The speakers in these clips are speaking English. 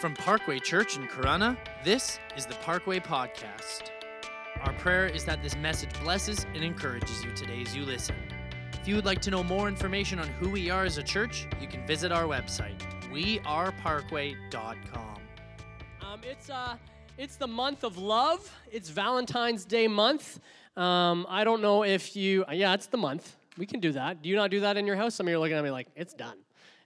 From Parkway Church in Corona, this is the Parkway Podcast. Our prayer is that this message blesses and encourages you today as you listen. If you would like to know more information on who we are as a church, you can visit our website, weareparkway.com. Um, it's uh, it's the month of love. It's Valentine's Day month. Um, I don't know if you. Yeah, it's the month. We can do that. Do you not do that in your house? Some of you are looking at me like it's done.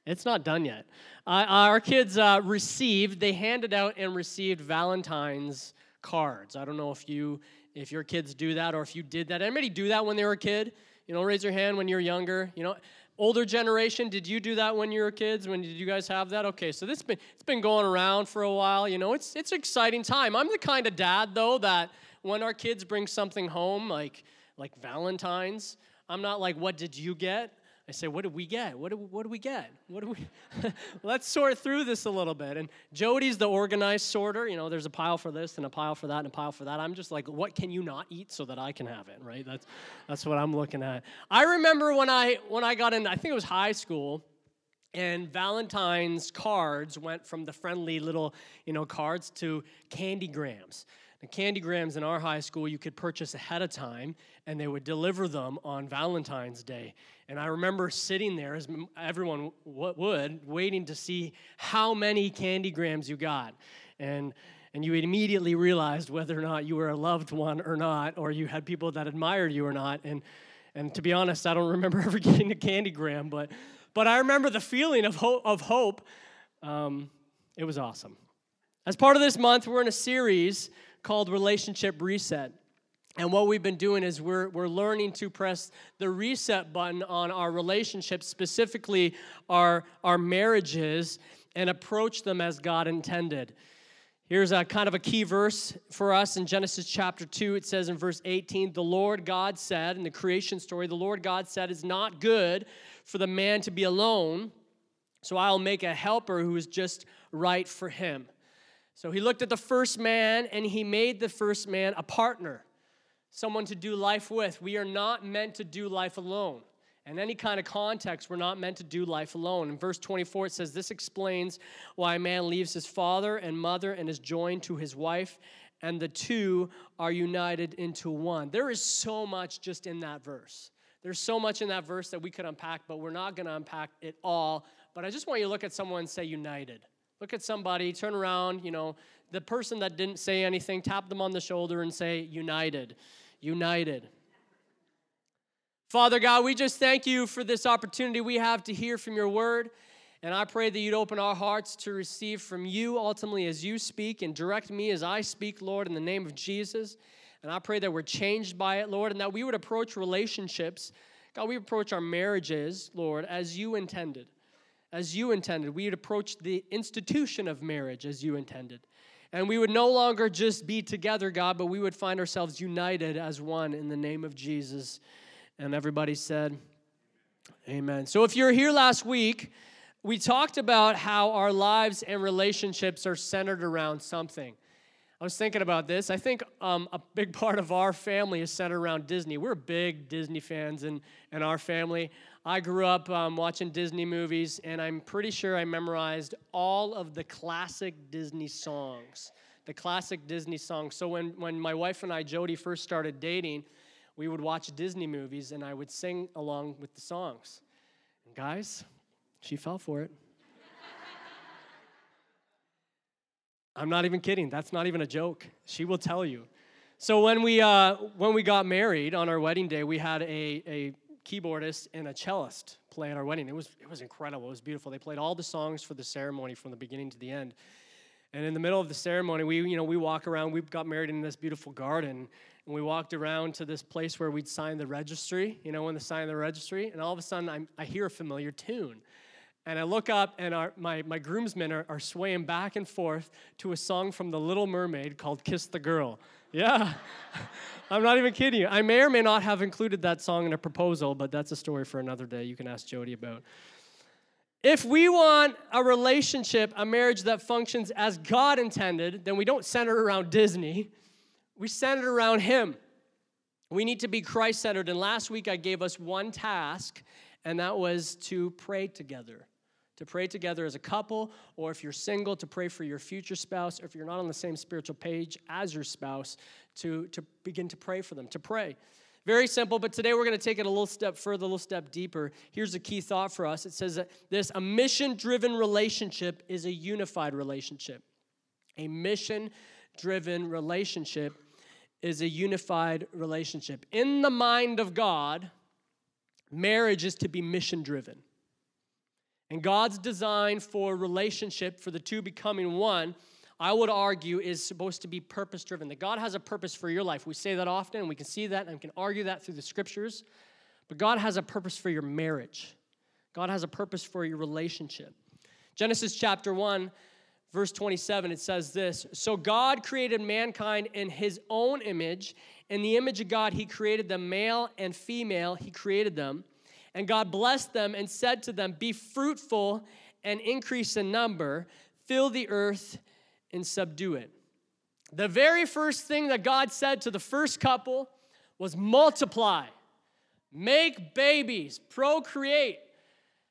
It's not done yet. Uh, our kids uh, received. They handed out and received Valentine's cards. I don't know if you if your kids do that or if you did that. Anybody do that when they were a kid? You know, raise your hand when you're younger. You know, older generation, did you do that when you were kids? When did you guys have that? Okay, so this been it's been going around for a while. You know, it's it's an exciting time. I'm the kind of dad though that when our kids bring something home like like Valentine's, I'm not like, what did you get? I say, what did we get? What do, what do we get? What do we? Let's sort through this a little bit. And Jody's the organized sorter. You know, there's a pile for this and a pile for that and a pile for that. I'm just like, what can you not eat so that I can have it? Right? That's that's what I'm looking at. I remember when I when I got in, I think it was high school. And Valentine's cards went from the friendly little, you know, cards to candygrams. And candygrams in our high school you could purchase ahead of time, and they would deliver them on Valentine's Day. And I remember sitting there, as everyone would, waiting to see how many candy grams you got. And and you immediately realized whether or not you were a loved one or not, or you had people that admired you or not. And and to be honest, I don't remember ever getting a candygram, but but I remember the feeling of hope. Of hope. Um, it was awesome. As part of this month, we're in a series called Relationship Reset. And what we've been doing is we're, we're learning to press the reset button on our relationships, specifically our, our marriages, and approach them as God intended. Here's a kind of a key verse for us in Genesis chapter 2. It says in verse 18, The Lord God said, in the creation story, the Lord God said, It's not good for the man to be alone, so I'll make a helper who is just right for him. So he looked at the first man and he made the first man a partner someone to do life with. We are not meant to do life alone. In any kind of context, we're not meant to do life alone. In verse 24, it says, This explains why a man leaves his father and mother and is joined to his wife, and the two are united into one. There is so much just in that verse. There's so much in that verse that we could unpack, but we're not going to unpack it all. But I just want you to look at someone and say, United. Look at somebody, turn around, you know, the person that didn't say anything, tap them on the shoulder and say, United united. Father God, we just thank you for this opportunity we have to hear from your word. And I pray that you'd open our hearts to receive from you ultimately as you speak and direct me as I speak, Lord, in the name of Jesus. And I pray that we're changed by it, Lord, and that we would approach relationships. God, we approach our marriages, Lord, as you intended. As you intended. We would approach the institution of marriage as you intended. And we would no longer just be together, God, but we would find ourselves united as one in the name of Jesus. And everybody said, Amen. So if you're here last week, we talked about how our lives and relationships are centered around something. I was thinking about this. I think um, a big part of our family is centered around Disney. We're big Disney fans in, in our family. I grew up um, watching Disney movies, and I'm pretty sure I memorized all of the classic Disney songs. The classic Disney songs. So when, when my wife and I, Jody, first started dating, we would watch Disney movies, and I would sing along with the songs. And guys, she fell for it. I'm not even kidding. That's not even a joke. She will tell you. So when we uh, when we got married on our wedding day, we had a, a keyboardist and a cellist play at our wedding. It was it was incredible. It was beautiful. They played all the songs for the ceremony from the beginning to the end. And in the middle of the ceremony, we you know we walk around. We got married in this beautiful garden, and we walked around to this place where we'd sign the registry. You know, when they sign the registry, and all of a sudden I'm, I hear a familiar tune. And I look up, and our, my, my groomsmen are, are swaying back and forth to a song from The Little Mermaid called Kiss the Girl. Yeah, I'm not even kidding you. I may or may not have included that song in a proposal, but that's a story for another day. You can ask Jody about. If we want a relationship, a marriage that functions as God intended, then we don't center around Disney. We center around Him. We need to be Christ centered. And last week I gave us one task, and that was to pray together to pray together as a couple, or if you're single, to pray for your future spouse, or if you're not on the same spiritual page as your spouse, to, to begin to pray for them, to pray. Very simple, but today we're going to take it a little step further, a little step deeper. Here's a key thought for us it says that this a mission driven relationship is a unified relationship. A mission driven relationship is a unified relationship. In the mind of God, marriage is to be mission driven. And God's design for relationship, for the two becoming one, I would argue is supposed to be purpose driven. That God has a purpose for your life. We say that often, and we can see that and can argue that through the scriptures. But God has a purpose for your marriage, God has a purpose for your relationship. Genesis chapter 1, verse 27, it says this So God created mankind in his own image. In the image of God, he created them, male and female, he created them. And God blessed them and said to them, Be fruitful and increase in number, fill the earth and subdue it. The very first thing that God said to the first couple was multiply, make babies, procreate,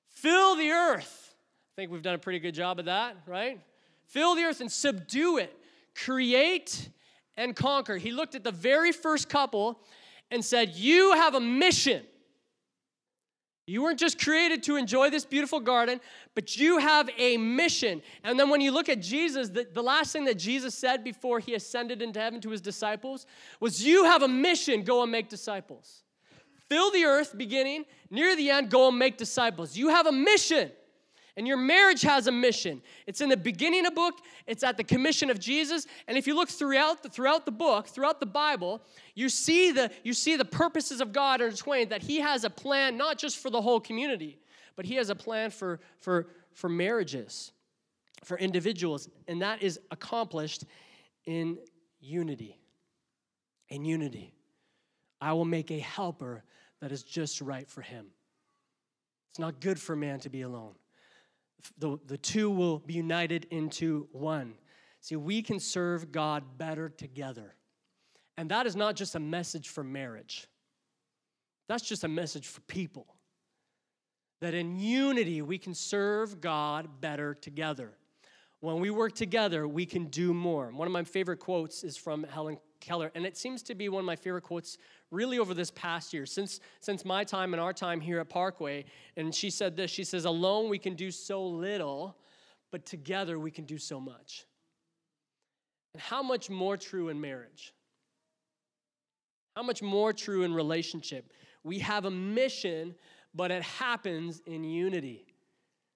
fill the earth. I think we've done a pretty good job of that, right? Fill the earth and subdue it, create and conquer. He looked at the very first couple and said, You have a mission. You weren't just created to enjoy this beautiful garden, but you have a mission. And then when you look at Jesus, the, the last thing that Jesus said before he ascended into heaven to his disciples was, You have a mission, go and make disciples. Fill the earth beginning, near the end, go and make disciples. You have a mission. And your marriage has a mission. It's in the beginning of the book, it's at the commission of Jesus. And if you look throughout the, throughout the book, throughout the Bible, you see, the, you see the purposes of God intertwined, that He has a plan not just for the whole community, but He has a plan for, for, for marriages, for individuals. And that is accomplished in unity. In unity. I will make a helper that is just right for him. It's not good for man to be alone the, the two will be united into one. See, we can serve God better together. And that is not just a message for marriage, that's just a message for people. That in unity, we can serve God better together. When we work together, we can do more. One of my favorite quotes is from Helen Keller, and it seems to be one of my favorite quotes really over this past year, since, since my time and our time here at Parkway. And she said this She says, Alone we can do so little, but together we can do so much. And how much more true in marriage? How much more true in relationship? We have a mission, but it happens in unity.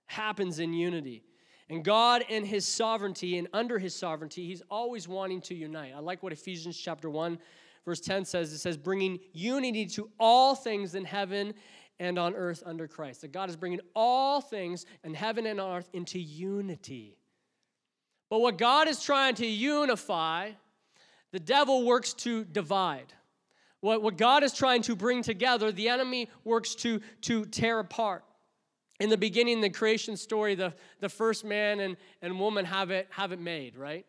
Happens in unity. And God, in His sovereignty and under His sovereignty, He's always wanting to unite. I like what Ephesians chapter 1, verse 10 says. It says, bringing unity to all things in heaven and on earth under Christ. That God is bringing all things in heaven and on earth into unity. But what God is trying to unify, the devil works to divide. What, what God is trying to bring together, the enemy works to, to tear apart in the beginning, the creation story, the, the first man and, and woman have it, have it made, right?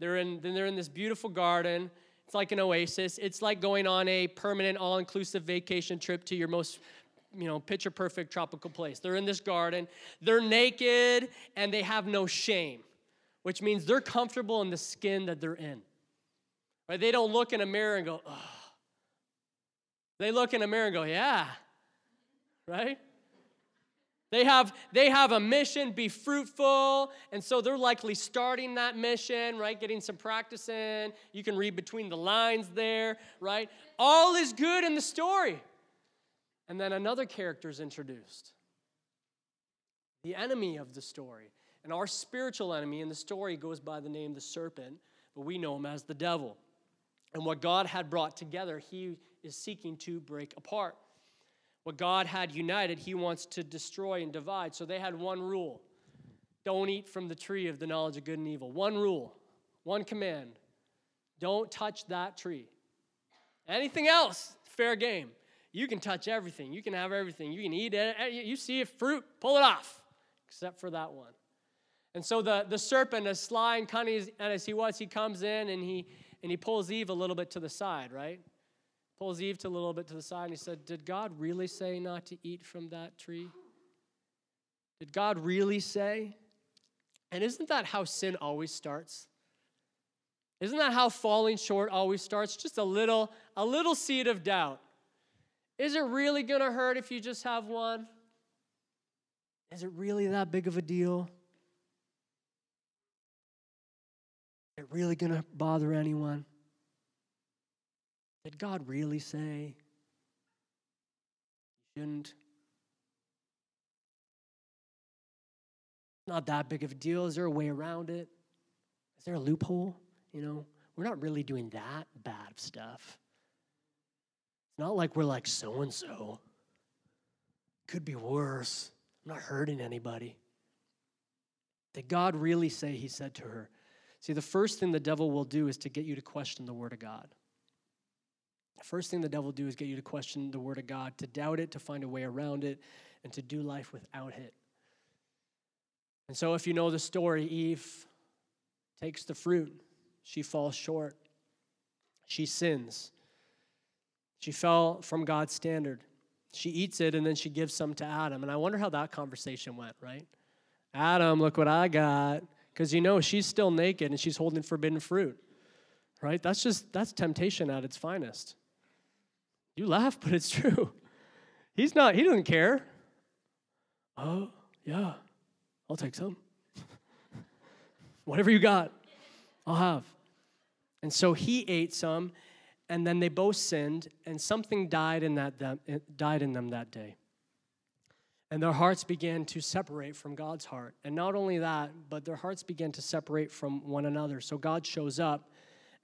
They're in, then they're in this beautiful garden. It's like an oasis. It's like going on a permanent, all inclusive vacation trip to your most you know, picture perfect tropical place. They're in this garden. They're naked and they have no shame, which means they're comfortable in the skin that they're in. Right? They don't look in a mirror and go, oh. They look in a mirror and go, yeah. Right? They have, they have a mission, be fruitful. And so they're likely starting that mission, right? Getting some practice in. You can read between the lines there, right? All is good in the story. And then another character is introduced the enemy of the story. And our spiritual enemy in the story goes by the name the serpent, but we know him as the devil. And what God had brought together, he is seeking to break apart. What God had united, He wants to destroy and divide. So they had one rule don't eat from the tree of the knowledge of good and evil. One rule, one command don't touch that tree. Anything else, fair game. You can touch everything. You can have everything. You can eat it. Eh, you see a fruit, pull it off, except for that one. And so the, the serpent, as sly and cunning as he was, he comes in and he, and he pulls Eve a little bit to the side, right? Pulls Eve to a little bit to the side and he said, Did God really say not to eat from that tree? Did God really say? And isn't that how sin always starts? Isn't that how falling short always starts? Just a little, a little seed of doubt. Is it really to hurt if you just have one? Is it really that big of a deal? Is it really to bother anyone? Did God really say you shouldn't? Not that big of a deal. Is there a way around it? Is there a loophole? You know, we're not really doing that bad of stuff. It's not like we're like so and so. Could be worse. I'm not hurting anybody. Did God really say, He said to her? See, the first thing the devil will do is to get you to question the Word of God. First thing the devil will do is get you to question the Word of God, to doubt it, to find a way around it, and to do life without it. And so, if you know the story, Eve takes the fruit, she falls short, she sins. She fell from God's standard. She eats it and then she gives some to Adam. And I wonder how that conversation went, right? Adam, look what I got. Because you know, she's still naked and she's holding forbidden fruit, right? That's just, that's temptation at its finest. You laugh, but it's true. He's not, he doesn't care. Oh, yeah, I'll take some. Whatever you got, I'll have. And so he ate some, and then they both sinned, and something died in, that, them, eh, died in them that day. And their hearts began to separate from God's heart. And not only that, but their hearts began to separate from one another. So God shows up,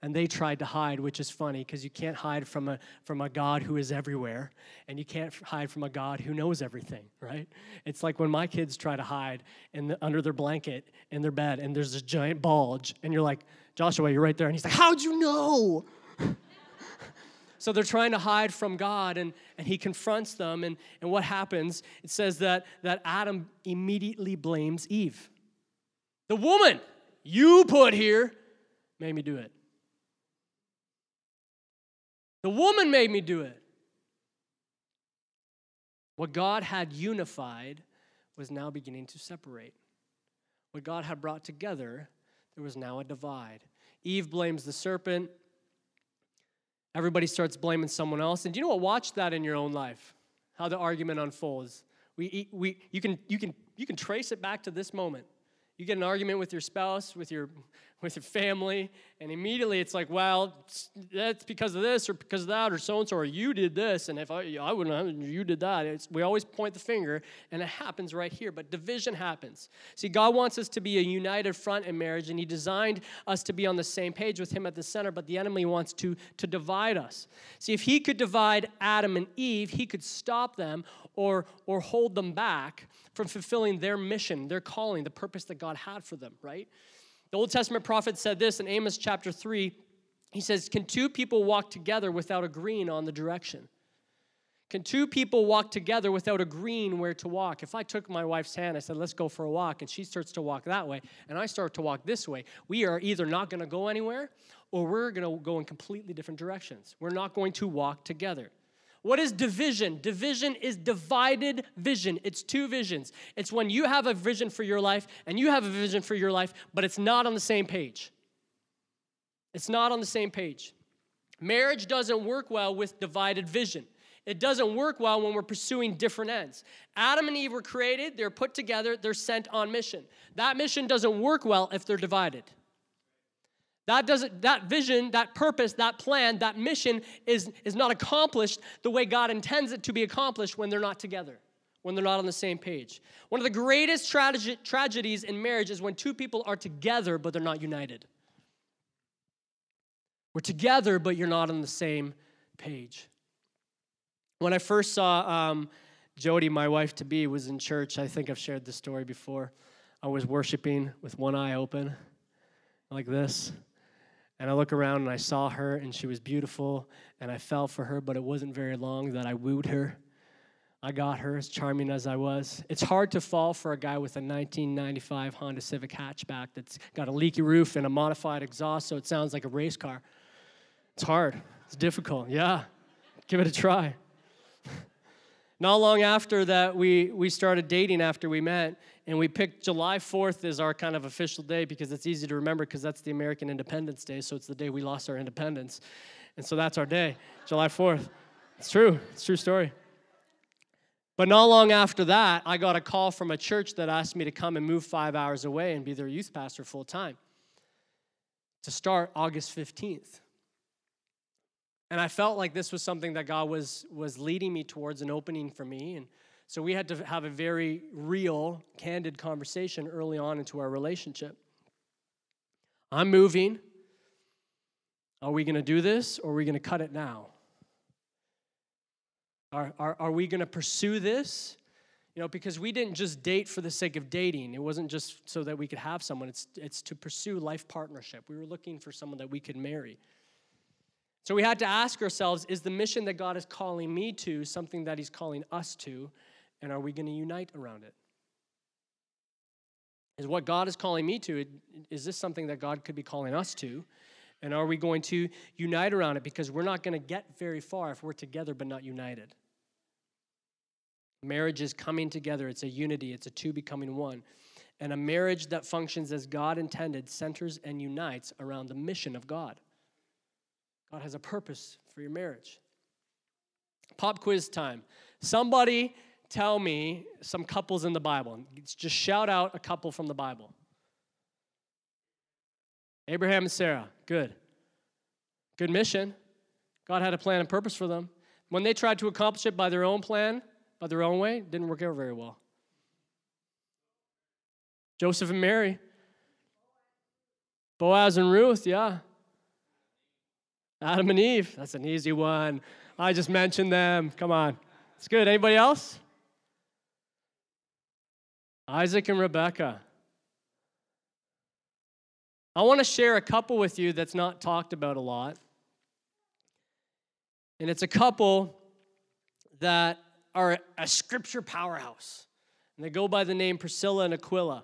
and they tried to hide, which is funny because you can't hide from a, from a God who is everywhere, and you can't hide from a God who knows everything, right? It's like when my kids try to hide in the, under their blanket in their bed, and there's a giant bulge, and you're like, Joshua, you're right there. And he's like, How'd you know? so they're trying to hide from God, and, and he confronts them. And, and what happens? It says that, that Adam immediately blames Eve. The woman you put here made me do it. The woman made me do it. What God had unified was now beginning to separate. What God had brought together, there was now a divide. Eve blames the serpent. Everybody starts blaming someone else. And do you know what? Watch that in your own life, how the argument unfolds. We, we, you, can, you, can, you can trace it back to this moment. You get an argument with your spouse, with your, with your family, and immediately it's like, well, that's because of this or because of that or so and so, or you did this, and if I, I wouldn't have, you did that. It's, we always point the finger, and it happens right here, but division happens. See, God wants us to be a united front in marriage, and He designed us to be on the same page with Him at the center, but the enemy wants to, to divide us. See, if He could divide Adam and Eve, He could stop them or, or hold them back from fulfilling their mission, their calling, the purpose that God had for them, right? The Old Testament prophet said this in Amos chapter 3. He says, Can two people walk together without agreeing on the direction? Can two people walk together without agreeing where to walk? If I took my wife's hand, I said, let's go for a walk, and she starts to walk that way, and I start to walk this way, we are either not going to go anywhere or we're going to go in completely different directions. We're not going to walk together. What is division? Division is divided vision. It's two visions. It's when you have a vision for your life and you have a vision for your life, but it's not on the same page. It's not on the same page. Marriage doesn't work well with divided vision. It doesn't work well when we're pursuing different ends. Adam and Eve were created, they're put together, they're sent on mission. That mission doesn't work well if they're divided. That doesn't that vision, that purpose, that plan, that mission is, is not accomplished the way God intends it to be accomplished when they're not together, when they're not on the same page. One of the greatest trage- tragedies in marriage is when two people are together but they're not united. We're together, but you're not on the same page. When I first saw um, Jody, my wife to be, was in church, I think I've shared this story before. I was worshiping with one eye open, like this. And I look around and I saw her and she was beautiful and I fell for her, but it wasn't very long that I wooed her. I got her, as charming as I was. It's hard to fall for a guy with a 1995 Honda Civic hatchback that's got a leaky roof and a modified exhaust, so it sounds like a race car. It's hard, it's difficult, yeah. Give it a try. Not long after that, we, we started dating after we met, and we picked July 4th as our kind of official day because it's easy to remember because that's the American Independence Day, so it's the day we lost our independence. And so that's our day, July 4th. It's true, it's true story. But not long after that, I got a call from a church that asked me to come and move five hours away and be their youth pastor full time to start August 15th. And I felt like this was something that God was, was leading me towards an opening for me. And so we had to have a very real, candid conversation early on into our relationship. I'm moving. Are we going to do this or are we going to cut it now? Are, are, are we going to pursue this? You know, because we didn't just date for the sake of dating. It wasn't just so that we could have someone, it's, it's to pursue life partnership. We were looking for someone that we could marry. So we had to ask ourselves is the mission that God is calling me to something that He's calling us to? And are we going to unite around it? Is what God is calling me to, is this something that God could be calling us to? And are we going to unite around it? Because we're not going to get very far if we're together but not united. Marriage is coming together, it's a unity, it's a two becoming one. And a marriage that functions as God intended centers and unites around the mission of God. God has a purpose for your marriage. Pop quiz time. Somebody tell me some couples in the Bible. Just shout out a couple from the Bible. Abraham and Sarah. Good. Good mission. God had a plan and purpose for them. When they tried to accomplish it by their own plan, by their own way, didn't work out very well. Joseph and Mary. Boaz and Ruth, yeah. Adam and Eve, that's an easy one. I just mentioned them. Come on. It's good. Anybody else? Isaac and Rebecca. I want to share a couple with you that's not talked about a lot. And it's a couple that are a scripture powerhouse. And they go by the name Priscilla and Aquila.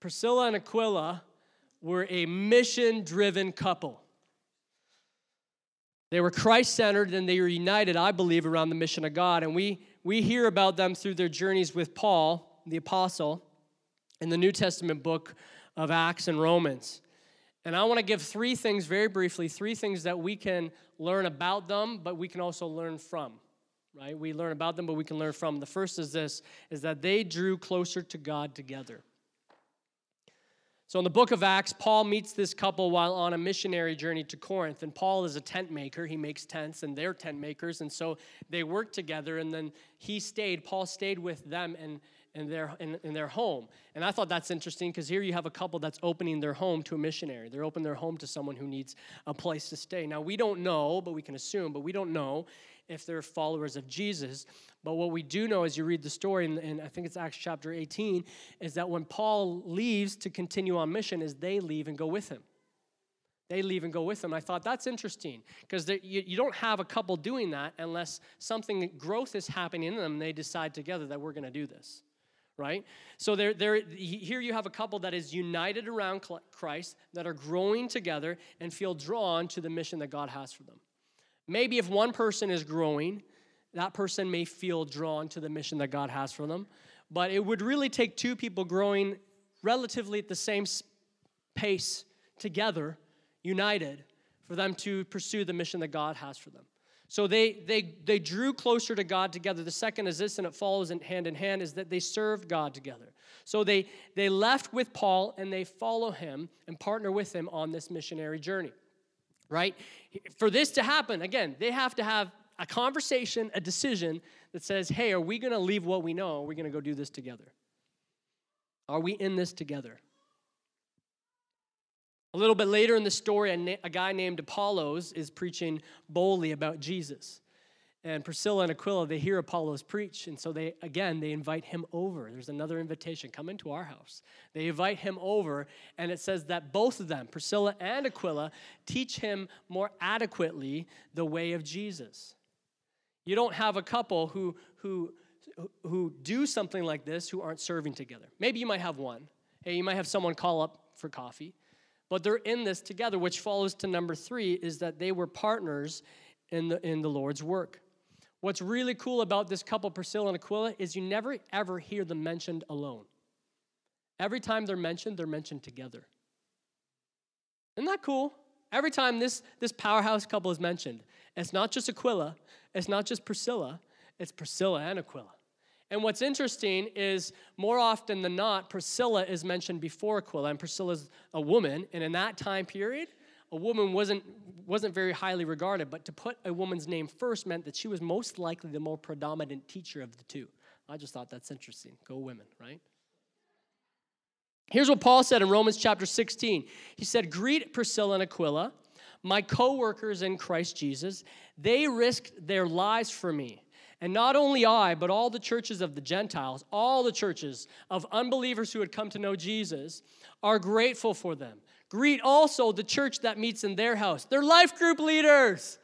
Priscilla and Aquila were a mission driven couple. They were Christ centered and they were united, I believe, around the mission of God. And we, we hear about them through their journeys with Paul, the apostle, in the New Testament book of Acts and Romans. And I want to give three things very briefly, three things that we can learn about them, but we can also learn from. Right? We learn about them, but we can learn from. The first is this is that they drew closer to God together. So, in the book of Acts, Paul meets this couple while on a missionary journey to Corinth. And Paul is a tent maker. He makes tents, and they're tent makers. And so they work together. And then he stayed, Paul stayed with them in, in, their, in, in their home. And I thought that's interesting because here you have a couple that's opening their home to a missionary. They're opening their home to someone who needs a place to stay. Now, we don't know, but we can assume, but we don't know if they're followers of Jesus. But what we do know as you read the story, and, I think it's Acts chapter 18, is that when Paul leaves to continue on mission, is they leave and go with him. They leave and go with him. I thought that's interesting because you, don't have a couple doing that unless something growth is happening in them and they decide together that we're going to do this right? So there, there, here you have a couple that is united around Christ, that are growing together and feel drawn to the mission that God has for them. Maybe if one person is growing, that person may feel drawn to the mission that God has for them. But it would really take two people growing relatively at the same pace together, united, for them to pursue the mission that God has for them. So they, they, they drew closer to God together. The second is this, and it follows in hand in hand, is that they served God together. So they, they left with Paul and they follow him and partner with him on this missionary journey right? For this to happen, again, they have to have a conversation, a decision that says, hey, are we going to leave what we know? Are we going to go do this together? Are we in this together? A little bit later in the story, a, na- a guy named Apollos is preaching boldly about Jesus and Priscilla and Aquila, they hear Apollos preach, and so they again they invite him over. There's another invitation, come into our house. They invite him over, and it says that both of them, Priscilla and Aquila, teach him more adequately the way of Jesus. You don't have a couple who who who do something like this who aren't serving together. Maybe you might have one. Hey, you might have someone call up for coffee, but they're in this together, which follows to number three is that they were partners in the in the Lord's work. What's really cool about this couple, Priscilla and Aquila, is you never ever hear them mentioned alone. Every time they're mentioned, they're mentioned together. Isn't that cool? Every time this, this powerhouse couple is mentioned, it's not just Aquila, it's not just Priscilla, it's Priscilla and Aquila. And what's interesting is more often than not, Priscilla is mentioned before Aquila, and Priscilla's a woman, and in that time period, a woman wasn't, wasn't very highly regarded, but to put a woman's name first meant that she was most likely the more predominant teacher of the two. I just thought that's interesting. Go women, right? Here's what Paul said in Romans chapter 16. He said, Greet Priscilla and Aquila, my co workers in Christ Jesus. They risked their lives for me. And not only I, but all the churches of the Gentiles, all the churches of unbelievers who had come to know Jesus, are grateful for them. Greet also the church that meets in their house. They're life group leaders.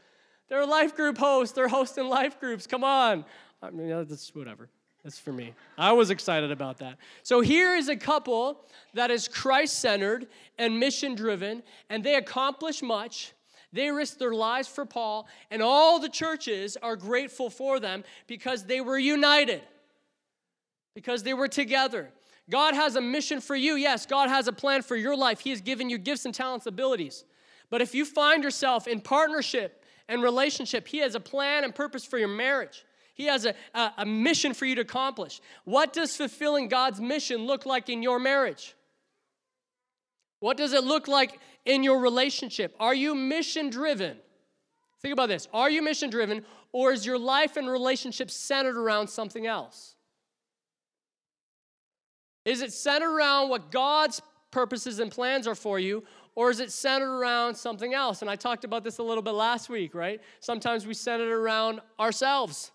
They're life group hosts. They're hosting life groups. Come on. I mean, that's whatever. That's for me. I was excited about that. So here is a couple that is Christ centered and mission driven, and they accomplish much. They risked their lives for Paul, and all the churches are grateful for them because they were united, because they were together. God has a mission for you. Yes, God has a plan for your life. He has given you gifts and talents, abilities. But if you find yourself in partnership and relationship, He has a plan and purpose for your marriage. He has a, a, a mission for you to accomplish. What does fulfilling God's mission look like in your marriage? What does it look like in your relationship? Are you mission driven? Think about this. Are you mission driven, or is your life and relationship centered around something else? Is it centered around what God's purposes and plans are for you, or is it centered around something else? And I talked about this a little bit last week, right? Sometimes we center it around ourselves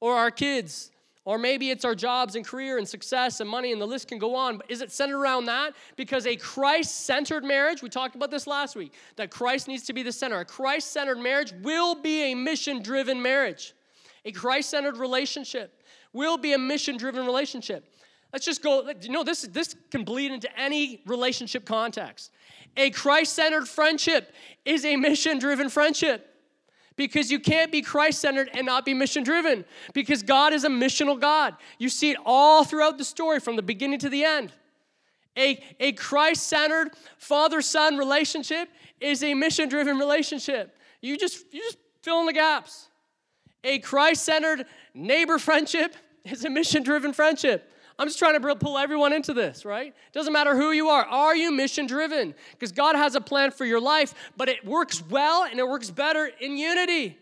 or our kids or maybe it's our jobs and career and success and money, and the list can go on. But is it centered around that? Because a Christ centered marriage, we talked about this last week, that Christ needs to be the center. A Christ centered marriage will be a mission driven marriage. A Christ centered relationship will be a mission driven relationship. Let's just go, you know, this, this can bleed into any relationship context. A Christ centered friendship is a mission driven friendship because you can't be Christ centered and not be mission driven because God is a missional God. You see it all throughout the story from the beginning to the end. A, a Christ centered father son relationship is a mission driven relationship. You just, you just fill in the gaps. A Christ centered neighbor friendship is a mission driven friendship. I'm just trying to pull everyone into this, right? Doesn't matter who you are. Are you mission driven? Because God has a plan for your life, but it works well and it works better in unity.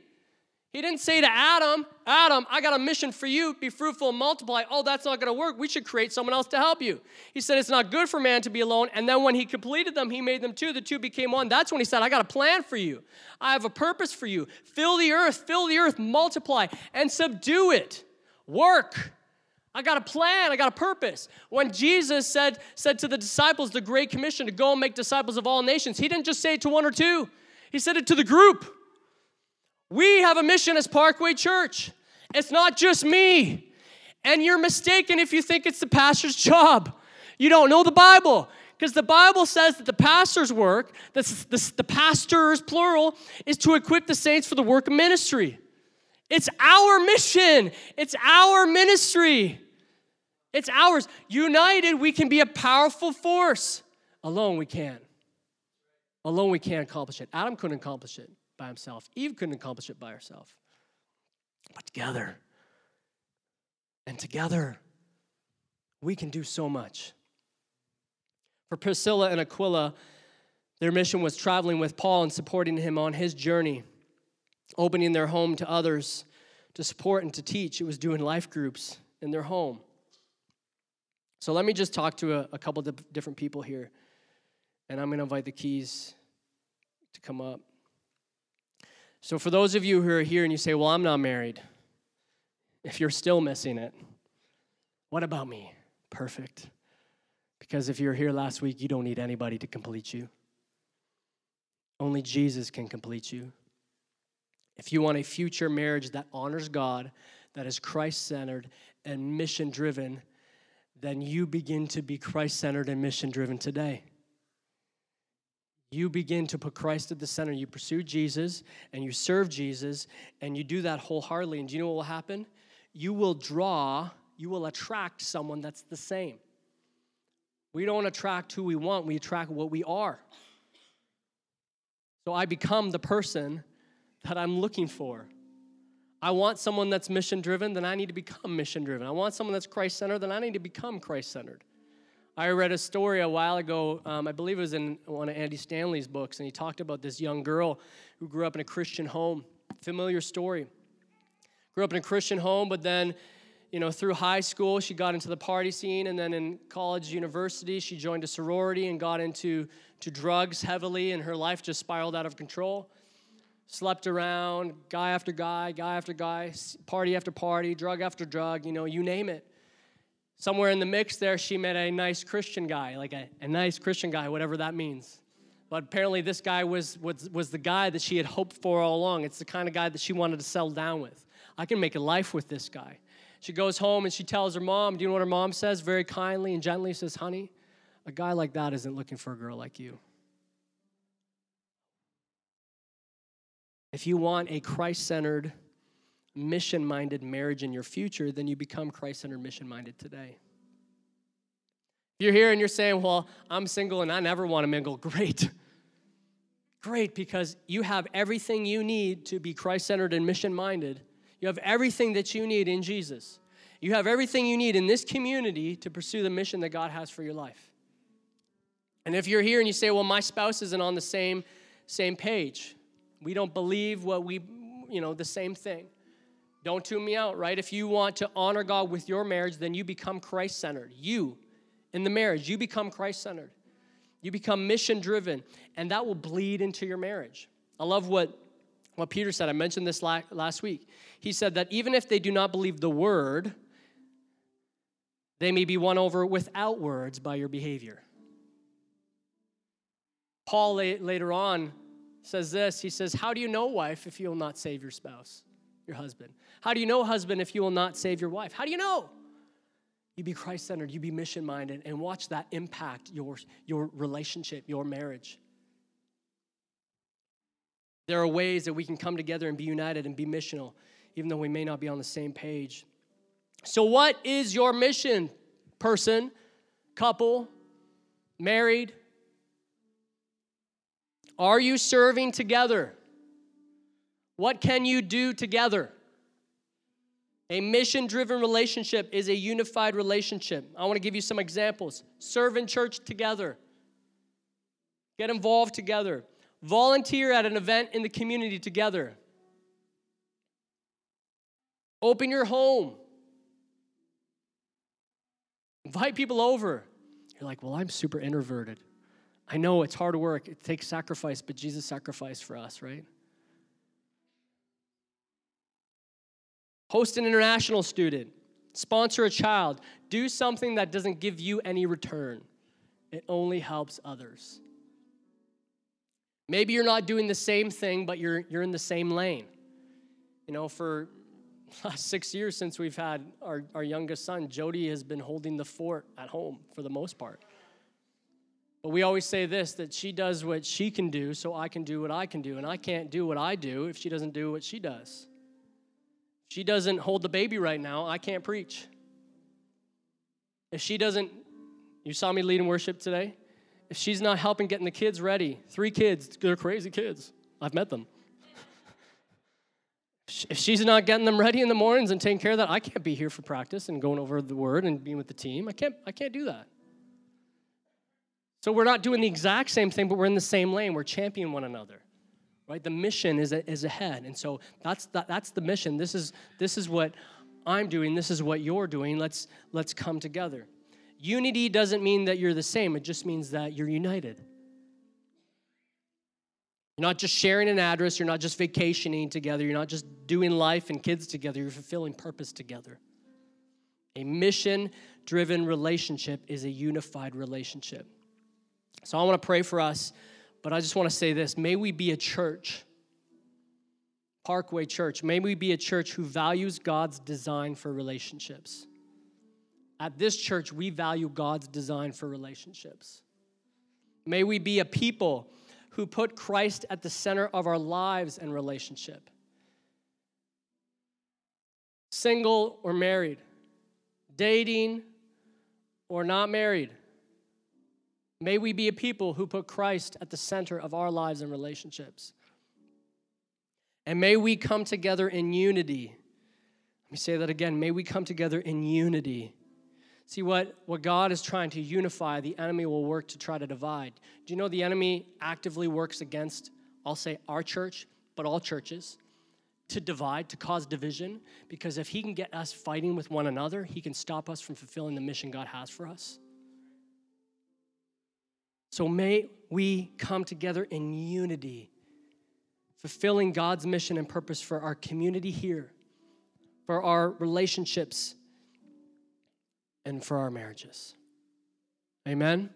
He didn't say to Adam, Adam, I got a mission for you. Be fruitful and multiply. Oh, that's not going to work. We should create someone else to help you. He said it's not good for man to be alone. And then when he completed them, he made them two. The two became one. That's when he said, I got a plan for you. I have a purpose for you. Fill the earth, fill the earth, multiply, and subdue it. Work. I got a plan, I got a purpose. When Jesus said, said to the disciples the Great Commission to go and make disciples of all nations, he didn't just say it to one or two, he said it to the group. We have a mission as Parkway Church. It's not just me. And you're mistaken if you think it's the pastor's job. You don't know the Bible. Because the Bible says that the pastor's work, the, the, the pastors, plural, is to equip the saints for the work of ministry. It's our mission, it's our ministry, it's ours. United, we can be a powerful force. Alone, we can't. Alone, we can't accomplish it. Adam couldn't accomplish it by himself, Eve couldn't accomplish it by herself. But together, and together, we can do so much. For Priscilla and Aquila, their mission was traveling with Paul and supporting him on his journey opening their home to others to support and to teach. It was doing life groups in their home. So let me just talk to a, a couple different people here, and I'm going to invite the keys to come up. So, for those of you who are here and you say, Well, I'm not married, if you're still missing it, what about me? Perfect. Because if you're here last week, you don't need anybody to complete you. Only Jesus can complete you. If you want a future marriage that honors God, that is Christ centered and mission driven, then you begin to be Christ centered and mission driven today. you begin to put Christ at the center. You pursue Jesus and you serve Jesus and you do that wholeheartedly. And do you know what will happen? You will draw, you will attract someone that's the same. We don't attract who we want, we attract what we are. So I become the person that I'm looking for. I want someone that's mission driven, then I need to become mission driven. I want someone that's Christ centered, then I need to become Christ centered. I read a story a while ago, um, I believe it was in one of Andy Stanley's books, and he talked about this young girl who grew up in a Christian home. Familiar story. Grew up in a Christian home, but then, you know, through high school, she got into the party scene, and then in college, university, she joined a sorority and got into to drugs heavily, and her life just spiraled out of control. Slept around, guy after guy, guy after guy, party after party, drug after drug, you know, you name it somewhere in the mix there, she met a nice Christian guy, like a, a nice Christian guy, whatever that means. But apparently, this guy was, was, was the guy that she had hoped for all along. It's the kind of guy that she wanted to settle down with. I can make a life with this guy. She goes home and she tells her mom, Do you know what her mom says? Very kindly and gently says, Honey, a guy like that isn't looking for a girl like you. If you want a Christ centered, mission minded marriage in your future, then you become Christ centered, mission minded today. If you're here and you're saying, Well, I'm single and I never want to mingle, great. Great, because you have everything you need to be Christ centered and mission minded. You have everything that you need in Jesus. You have everything you need in this community to pursue the mission that God has for your life. And if you're here and you say, Well, my spouse isn't on the same, same page, we don't believe what we, you know, the same thing. Don't tune me out, right? If you want to honor God with your marriage, then you become Christ centered. You, in the marriage, you become Christ centered. You become mission driven, and that will bleed into your marriage. I love what, what Peter said. I mentioned this last week. He said that even if they do not believe the word, they may be won over without words by your behavior. Paul later on says this He says, How do you know, wife, if you will not save your spouse? your husband? How do you know, husband, if you will not save your wife? How do you know? You be Christ centered, you be mission minded, and watch that impact your, your relationship, your marriage. There are ways that we can come together and be united and be missional, even though we may not be on the same page. So, what is your mission, person, couple, married? Are you serving together? What can you do together? A mission driven relationship is a unified relationship. I want to give you some examples. Serve in church together, get involved together, volunteer at an event in the community together, open your home, invite people over. You're like, well, I'm super introverted. I know it's hard work, it takes sacrifice, but Jesus sacrificed for us, right? host an international student, sponsor a child, do something that doesn't give you any return. It only helps others. Maybe you're not doing the same thing, but you're, you're in the same lane. You know, for last six years since we've had our, our youngest son, Jody has been holding the fort at home for the most part. But we always say this that she does what she can do, so I can do what I can do. And I can't do what I do if she doesn't do what she does If she doesn't hold the baby right now, I can't preach. If she doesn't, you saw me leading worship today. If she's not helping getting the kids ready, three kids, they're crazy kids. I've met them. If she's not getting them ready in the mornings and taking care of that, I can't be here for practice and going over the word and being with the team. I can't, I can't do that. So we're not doing the exact same thing, but we're in the same lane. We're championing one another right? The mission is, is ahead. And so that's the, that's the mission. This is, this is what I'm doing. This is what you're doing. Let's, let's come together. Unity doesn't mean that you're the same, it just means that you're united. You're not just sharing an address, you're not just vacationing together, you're not just doing life and kids together, you're fulfilling purpose together. A mission driven relationship is a unified relationship. So I want to pray for us but I just want to say this may we be a church, Parkway Church, may we be a church who values God's design for relationships. At this church, we value God's design for relationships. May we be a people who put Christ at the center of our lives and relationship. Single or married, dating or not married. May we be a people who put Christ at the center of our lives and relationships. And may we come together in unity. Let me say that again. May we come together in unity. See, what, what God is trying to unify, the enemy will work to try to divide. Do you know the enemy actively works against, I'll say, our church, but all churches, to divide, to cause division? Because if he can get us fighting with one another, he can stop us from fulfilling the mission God has for us. So may we come together in unity, fulfilling God's mission and purpose for our community here, for our relationships, and for our marriages. Amen?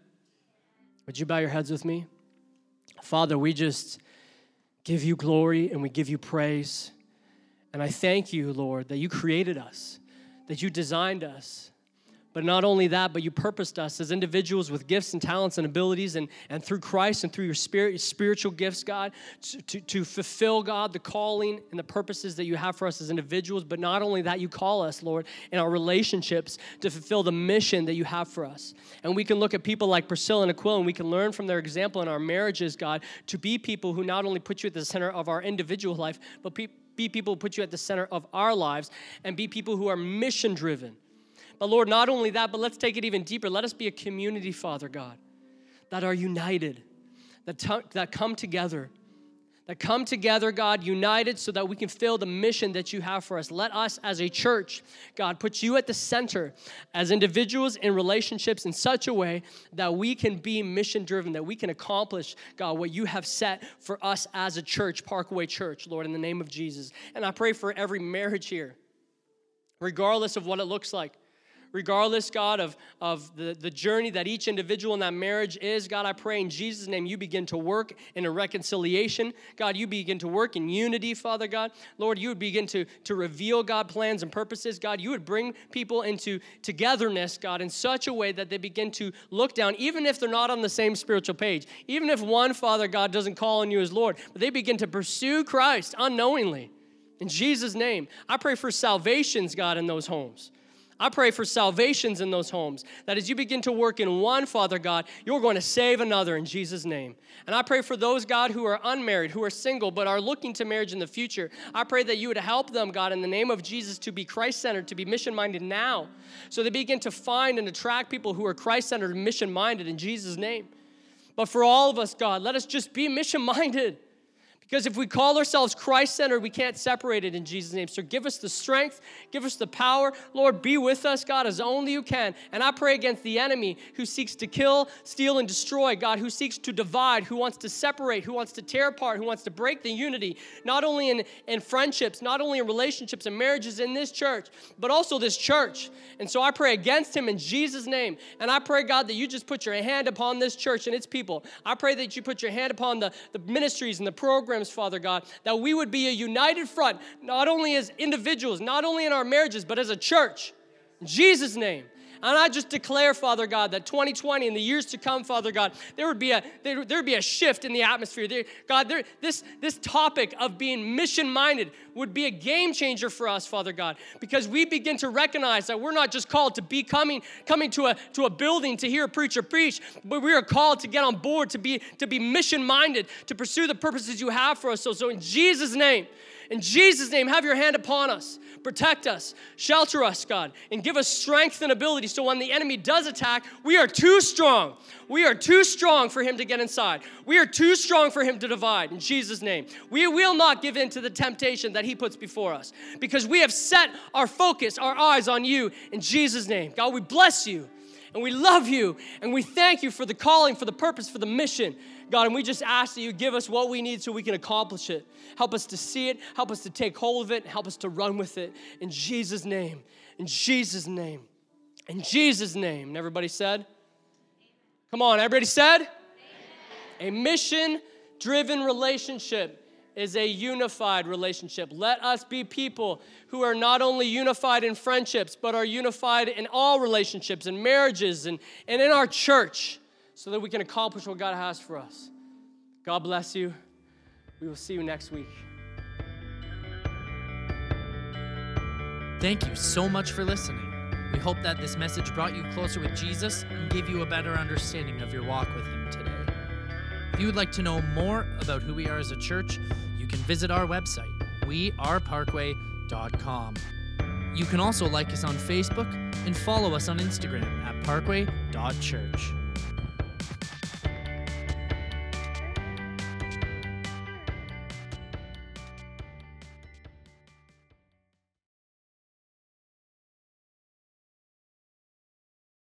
Would you bow your heads with me? Father, we just give you glory and we give you praise. And I thank you, Lord, that you created us, that you designed us, but not only that, but you purposed us as individuals with gifts and talents and abilities, and, and through Christ and through your spirit, spiritual gifts, God, to, to, to fulfill, God, the calling and the purposes that you have for us as individuals. But not only that, you call us, Lord, in our relationships to fulfill the mission that you have for us. And we can look at people like Priscilla and Aquila, and we can learn from their example in our marriages, God, to be people who not only put you at the center of our individual life, but be, be people who put you at the center of our lives, and be people who are mission driven but Lord, not only that, but let's take it even deeper. Let us be a community, Father God, that are united, that, t- that come together, that come together, God, united so that we can fill the mission that you have for us. Let us as a church, God, put you at the center as individuals in relationships in such a way that we can be mission driven, that we can accomplish, God, what you have set for us as a church, Parkway Church, Lord, in the name of Jesus. And I pray for every marriage here, regardless of what it looks like regardless, God, of, of the, the journey that each individual in that marriage is, God, I pray in Jesus' name you begin to work in a reconciliation. God, you begin to work in unity, Father God. Lord, you would begin to, to reveal, God, plans and purposes. God, you would bring people into togetherness, God, in such a way that they begin to look down, even if they're not on the same spiritual page, even if one, Father God, doesn't call on you as Lord, but they begin to pursue Christ unknowingly. In Jesus' name, I pray for salvations, God, in those homes. I pray for salvations in those homes. That as you begin to work in one, Father God, you're going to save another in Jesus' name. And I pray for those, God, who are unmarried, who are single, but are looking to marriage in the future. I pray that you would help them, God, in the name of Jesus, to be Christ centered, to be mission minded now. So they begin to find and attract people who are Christ centered and mission minded in Jesus' name. But for all of us, God, let us just be mission minded. Because if we call ourselves Christ centered, we can't separate it in Jesus' name. So give us the strength, give us the power. Lord, be with us, God, as only you can. And I pray against the enemy who seeks to kill, steal, and destroy, God, who seeks to divide, who wants to separate, who wants to tear apart, who wants to break the unity, not only in, in friendships, not only in relationships and marriages in this church, but also this church. And so I pray against him in Jesus' name. And I pray, God, that you just put your hand upon this church and its people. I pray that you put your hand upon the, the ministries and the programs programs, Father God, that we would be a united front, not only as individuals, not only in our marriages, but as a church. In Jesus' name. And I just declare, Father God, that 2020 and the years to come, Father God, there would be a there, would be a shift in the atmosphere. There, God, there, this this topic of being mission minded would be a game changer for us, Father God, because we begin to recognize that we're not just called to be coming coming to a to a building to hear a preacher preach, but we are called to get on board to be to be mission minded to pursue the purposes you have for us. So, so in Jesus' name. In Jesus' name, have your hand upon us. Protect us, shelter us, God, and give us strength and ability so when the enemy does attack, we are too strong. We are too strong for him to get inside. We are too strong for him to divide. In Jesus' name, we will not give in to the temptation that he puts before us because we have set our focus, our eyes on you. In Jesus' name, God, we bless you and we love you and we thank you for the calling, for the purpose, for the mission. God, and we just ask that you give us what we need so we can accomplish it. Help us to see it, help us to take hold of it, help us to run with it. In Jesus' name, in Jesus' name, in Jesus' name. And everybody said? Come on, everybody said? Amen. A mission driven relationship is a unified relationship. Let us be people who are not only unified in friendships, but are unified in all relationships and marriages and, and in our church so that we can accomplish what God has for us. God bless you. We will see you next week. Thank you so much for listening. We hope that this message brought you closer with Jesus and gave you a better understanding of your walk with Him. If you would like to know more about who we are as a church, you can visit our website, weareparkway.com. You can also like us on Facebook and follow us on Instagram at parkway.church.